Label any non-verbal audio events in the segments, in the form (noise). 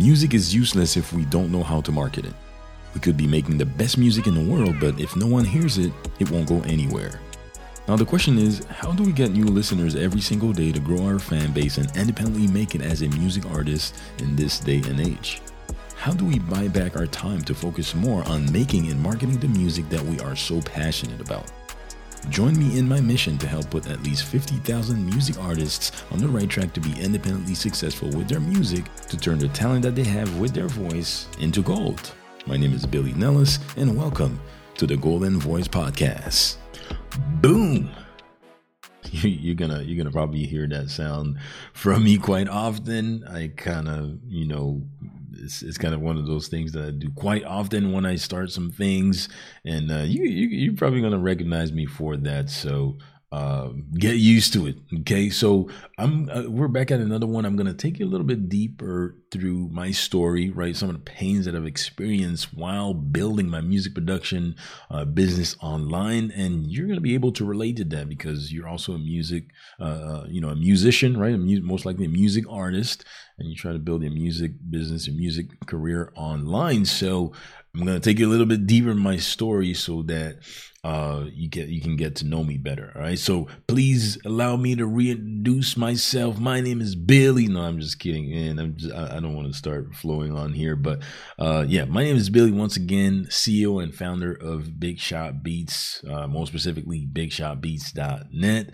Music is useless if we don't know how to market it. We could be making the best music in the world, but if no one hears it, it won't go anywhere. Now, the question is how do we get new listeners every single day to grow our fan base and independently make it as a music artist in this day and age? How do we buy back our time to focus more on making and marketing the music that we are so passionate about? Join me in my mission to help put at least 50,000 music artists on the right track to be independently successful with their music to turn the talent that they have with their voice into gold. My name is Billy Nellis, and welcome to the Golden Voice Podcast. Boom! (laughs) You're gonna you're gonna probably hear that sound from me quite often. I kind of you know it's, it's kind of one of those things that I do quite often when I start some things, and uh, you, you you're probably gonna recognize me for that. So uh, get used to it. Okay, so I'm uh, we're back at another one. I'm gonna take you a little bit deeper through my story, right? Some of the pains that I've experienced while building my music production uh, business online, and you're gonna be able to relate to that because you're also a music, uh, uh you know, a musician, right? A mu- most likely a music artist, and you try to build your music business, your music career online. So I'm gonna take you a little bit deeper in my story so that uh, you get you can get to know me better. All right. So please allow me to reintroduce myself. My name is Billy. No, I'm just kidding, and I'm just, I, I don't want to start flowing on here, but uh, yeah, my name is Billy. Once again, CEO and founder of Big Shot Beats, uh, more specifically, BigShotBeats.net.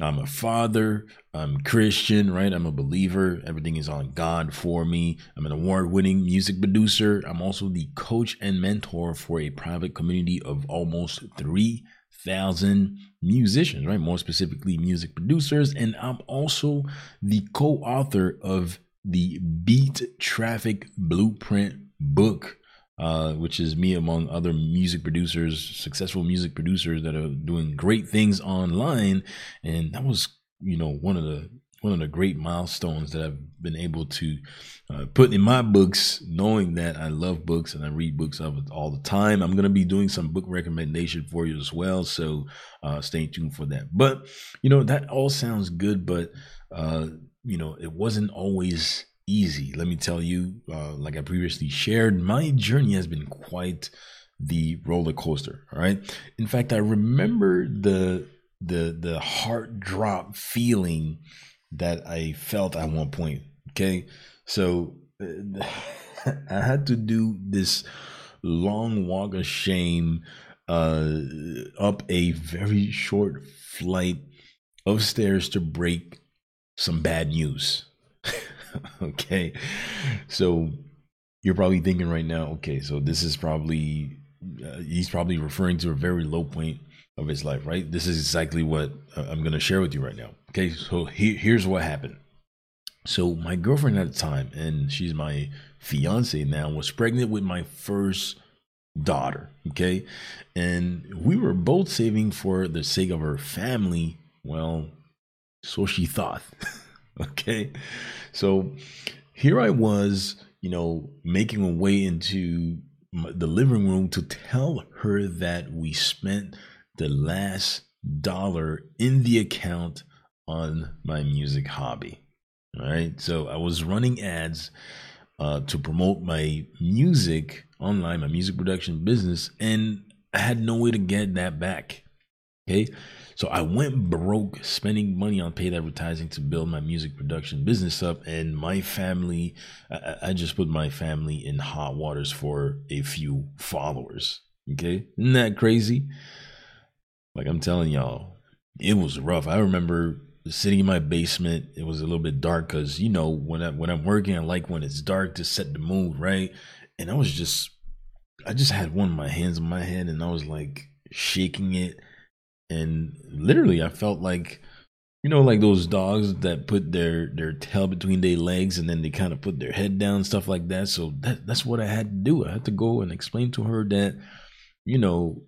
I'm a father. I'm Christian, right? I'm a believer. Everything is on God for me. I'm an award winning music producer. I'm also the coach and mentor for a private community of almost 3,000 musicians, right? More specifically, music producers. And I'm also the co author of the Beat Traffic Blueprint book. Uh, which is me among other music producers, successful music producers that are doing great things online. And that was you know one of the one of the great milestones that I've been able to uh, put in my books, knowing that I love books and I read books of all the time. I'm going to be doing some book recommendation for you as well, so uh, stay tuned for that. But you know that all sounds good, but uh, you know it wasn't always easy. Let me tell you, uh, like I previously shared, my journey has been quite the roller coaster. All right. In fact, I remember the the the heart drop feeling that I felt at one point. Okay, so uh, (laughs) I had to do this long walk of shame uh, up a very short flight of stairs to break some bad news. (laughs) okay, so you're probably thinking right now, okay, so this is probably uh, he's probably referring to a very low point of his life, right? This is exactly what I'm going to share with you right now. Okay, so he, here's what happened. So my girlfriend at the time, and she's my fiance now, was pregnant with my first daughter. Okay, and we were both saving for the sake of her family. Well, so she thought. (laughs) okay, so here I was, you know, making my way into the living room to tell her that we spent the last dollar in the account on my music hobby. All right. So I was running ads uh, to promote my music online, my music production business, and I had no way to get that back. Okay. So I went broke spending money on paid advertising to build my music production business up. And my family, I, I just put my family in hot waters for a few followers. Okay. Isn't that crazy? Like I'm telling y'all, it was rough. I remember sitting in my basement. It was a little bit dark because you know when I when I'm working, I like when it's dark to set the mood, right? And I was just, I just had one of my hands on my head, and I was like shaking it, and literally, I felt like, you know, like those dogs that put their their tail between their legs, and then they kind of put their head down, stuff like that. So that that's what I had to do. I had to go and explain to her that, you know,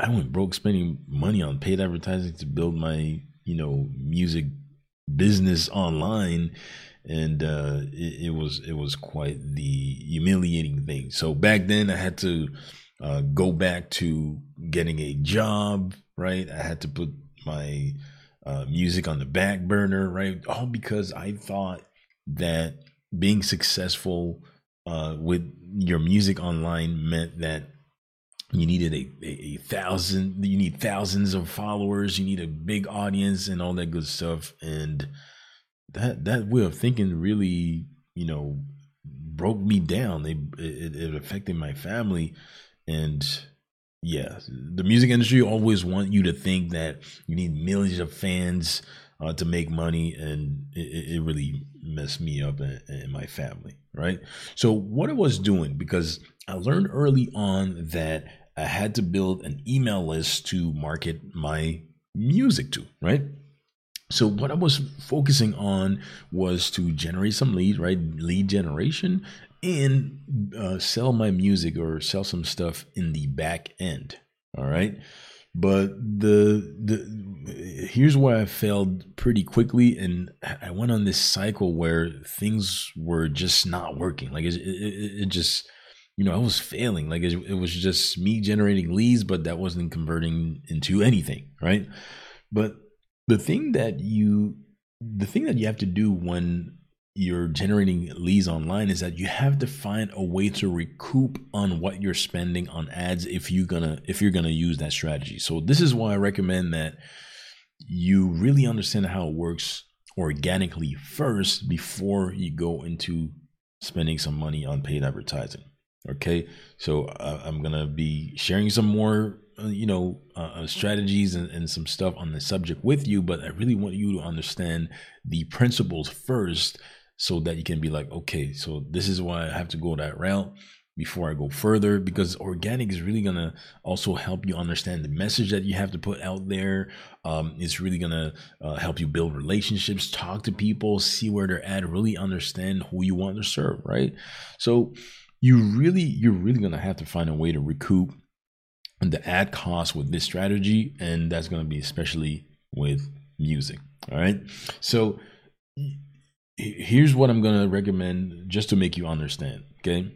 I went broke spending money on paid advertising to build my, you know, music business online and uh, it, it, was it was quite the humiliating thing. So back then, I had to uh, go back to getting a job. Right, I had to put my uh, music on the back burner. Right, all because I thought that being successful uh, with your music online meant that you needed a, a, a, thousand you need thousands of followers you need a big audience and all that good stuff. And that that way of thinking really you know broke me down. They it, it affected my family. And yeah the music industry always want you to think that you need millions of fans uh, to make money. And it, it really messed me up and my family right? So what i was doing because i learned early on that I had to build an email list to market my music to, right? So what I was focusing on was to generate some leads, right? Lead generation and uh, sell my music or sell some stuff in the back end. All right. But the the here's where I failed pretty quickly, and I went on this cycle where things were just not working. Like it, it, it just you know, I was failing. Like it, it, was just me generating leads, but that wasn't converting into anything, right? But the thing that you, the thing that you have to do when you're generating leads online is that you have to find a way to recoup on what you're spending on ads if you're gonna if you're gonna use that strategy. So this is why I recommend that you really understand how it works organically first before you go into spending some money on paid advertising. Okay, so uh, I'm gonna be sharing some more, uh, you know, uh, uh, strategies and, and some stuff on the subject with you. But I really want you to understand the principles first, so that you can be like, okay, so this is why I have to go that route before I go further because organic is really gonna also help you understand the message that you have to put out there. Um, it's really gonna uh, help you build relationships, talk to people, see where they're at, really understand who you want to serve, right? So you really you're really going to have to find a way to recoup the ad cost with this strategy and that's going to be especially with music all right? So here's what i'm going to recommend just to make you understand okay?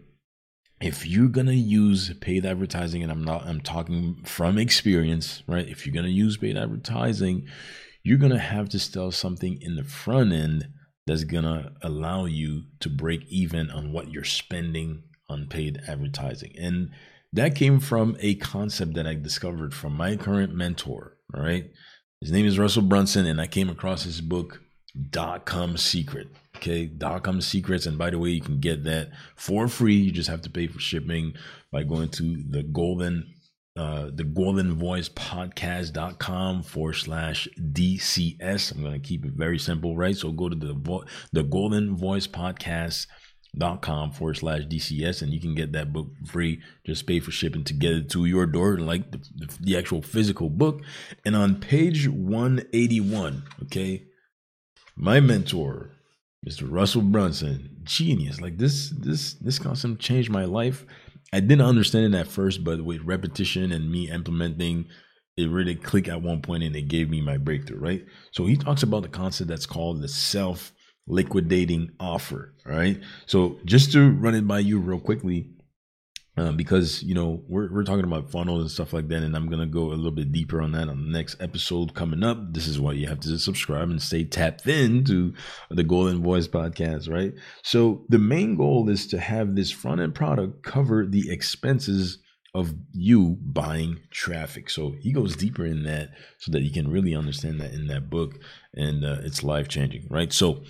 If you're going to use paid advertising and i'm not i'm talking from experience right? If you're going to use paid advertising you're going to have to sell something in the front end that's going to allow you to break even on what you're spending unpaid advertising. And that came from a concept that I discovered from my current mentor. All right. His name is Russell Brunson, and I came across his book, Dot Com Secret. Okay, Dot Com Secrets. And by the way, you can get that for free. You just have to pay for shipping by going to the golden uh, the golden voice podcast.com forward slash DCS. I'm going to keep it very simple, right? So go to the, vo- the golden voice podcast dot com forward slash DCS and you can get that book free. Just pay for shipping to get it to your door, like the, the, the actual physical book. And on page 181, okay, my mentor, Mr. Russell Brunson, genius. Like this, this, this concept changed my life. I didn't understand it at first, but with repetition and me implementing, it really clicked at one point and it gave me my breakthrough, right? So he talks about the concept that's called the self liquidating offer. All right. So just to run it by you real quickly, uh, because you know we're we're talking about funnels and stuff like that, and I'm gonna go a little bit deeper on that on the next episode coming up. This is why you have to subscribe and stay tapped in to the Golden Voice podcast, right? So the main goal is to have this front end product cover the expenses of you buying traffic. So he goes deeper in that so that you can really understand that in that book, and uh, it's life changing, right? So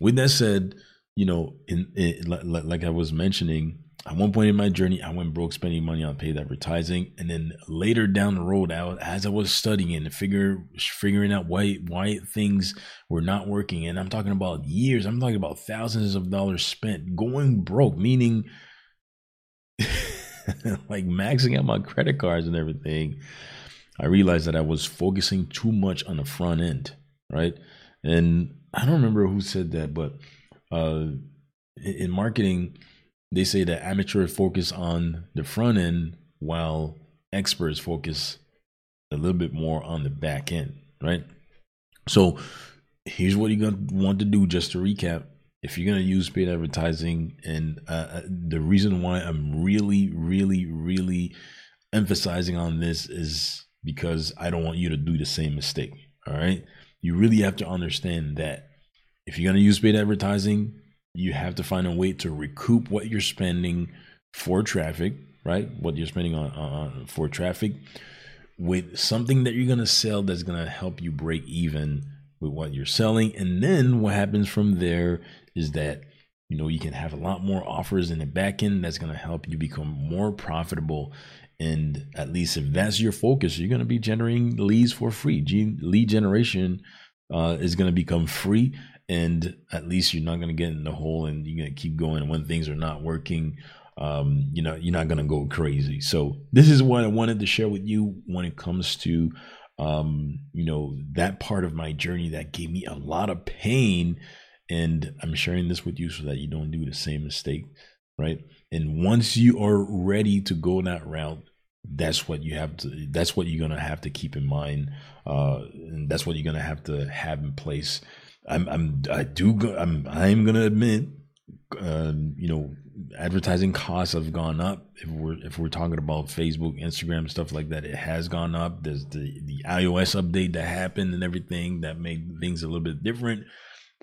with that said, you know, in, in like, like I was mentioning, at one point in my journey, I went broke spending money on paid advertising, and then later down the road, out as I was studying and figure figuring out why why things were not working, and I'm talking about years, I'm talking about thousands of dollars spent going broke, meaning (laughs) like maxing out my credit cards and everything. I realized that I was focusing too much on the front end, right? And I don't remember who said that, but uh, in marketing, they say that amateurs focus on the front end while experts focus a little bit more on the back end, right? So here's what you're gonna want to do just to recap. If you're gonna use paid advertising, and uh, uh the reason why I'm really, really, really emphasizing on this is because I don't want you to do the same mistake. All right you really have to understand that if you're going to use paid advertising, you have to find a way to recoup what you're spending for traffic, right? What you're spending on, on for traffic with something that you're going to sell that's going to help you break even with what you're selling. And then what happens from there is that you know you can have a lot more offers in the back end that's going to help you become more profitable and at least if that's your focus you're going to be generating leads for free lead generation uh, is going to become free and at least you're not going to get in the hole and you're going to keep going when things are not working. Um, you know you're not going to go crazy. So this is what i wanted to share with you when it comes to um, you know that part of my journey that gave me a lot of pain. And i'm sharing this with you so that you don't do the same mistake right? And once you are ready to go that route that's what you have to that's what you're gonna have to keep in mind uh and that's what you're gonna have to have in place i'm i'm i do i'm i'm gonna admit um, you know advertising costs have gone up. If we're if we're talking about facebook instagram stuff like that it has gone up. There's the the ios update that happened and everything that made things a little bit different.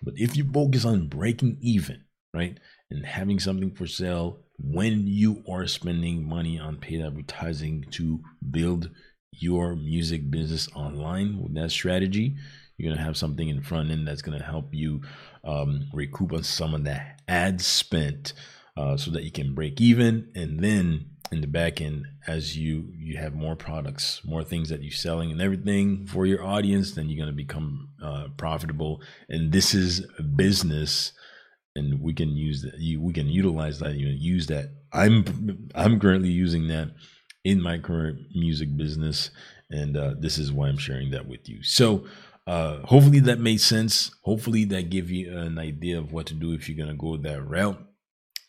But if you focus on breaking even right and having something for sale when you are spending money on paid advertising to build your music business online with that strategy you're to have something in front end that's to help you um, recoup on some of that ad spent uh, so that you can break even. And then in the back end as you you have more products more things that you're selling and everything for your audience then you're to become uh, profitable. And this is a business and we can use that you we can utilize that you know use that. I'm i'm currently using that in my current music business and uh, this is why i'm sharing that with you. So uh, hopefully that made sense hopefully that give you an idea of what to do if you're going to go that route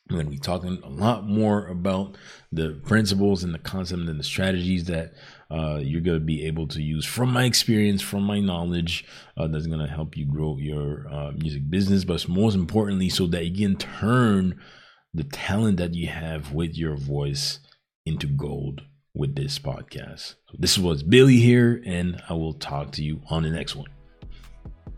we're going to be talking a lot more about the principles and the concept and the strategies that uh, you're going to be able to use from my experience, from my knowledge, uh, that's going to help you grow your uh, music business. But most importantly, so that you can turn the talent that you have with your voice into gold with this podcast. This was Billy here, and I will talk to you on the next one.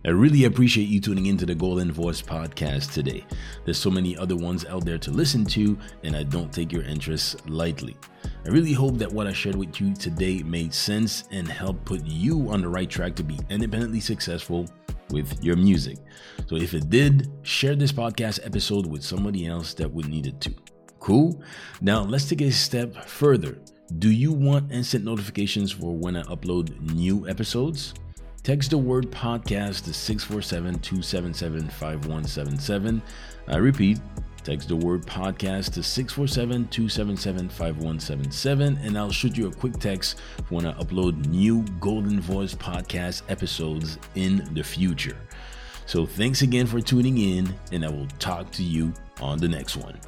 I really appreciate you tuning into the Golden Voice podcast today. There's so many other ones out there to listen to, and I don't take your interests lightly. I really hope that what I shared with you today made sense and helped put you on the right track to be independently successful with your music. So if it did, share this podcast episode with somebody else that would need it too. Cool? Now let's take a step further. Do you want instant notifications for when I upload new episodes? Text the word podcast to 647 277 5177. I repeat, text the word podcast to 647 277 5177, and I'll shoot you a quick text when I upload new Golden Voice podcast episodes in the future. So thanks again for tuning in, and I will talk to you on the next one.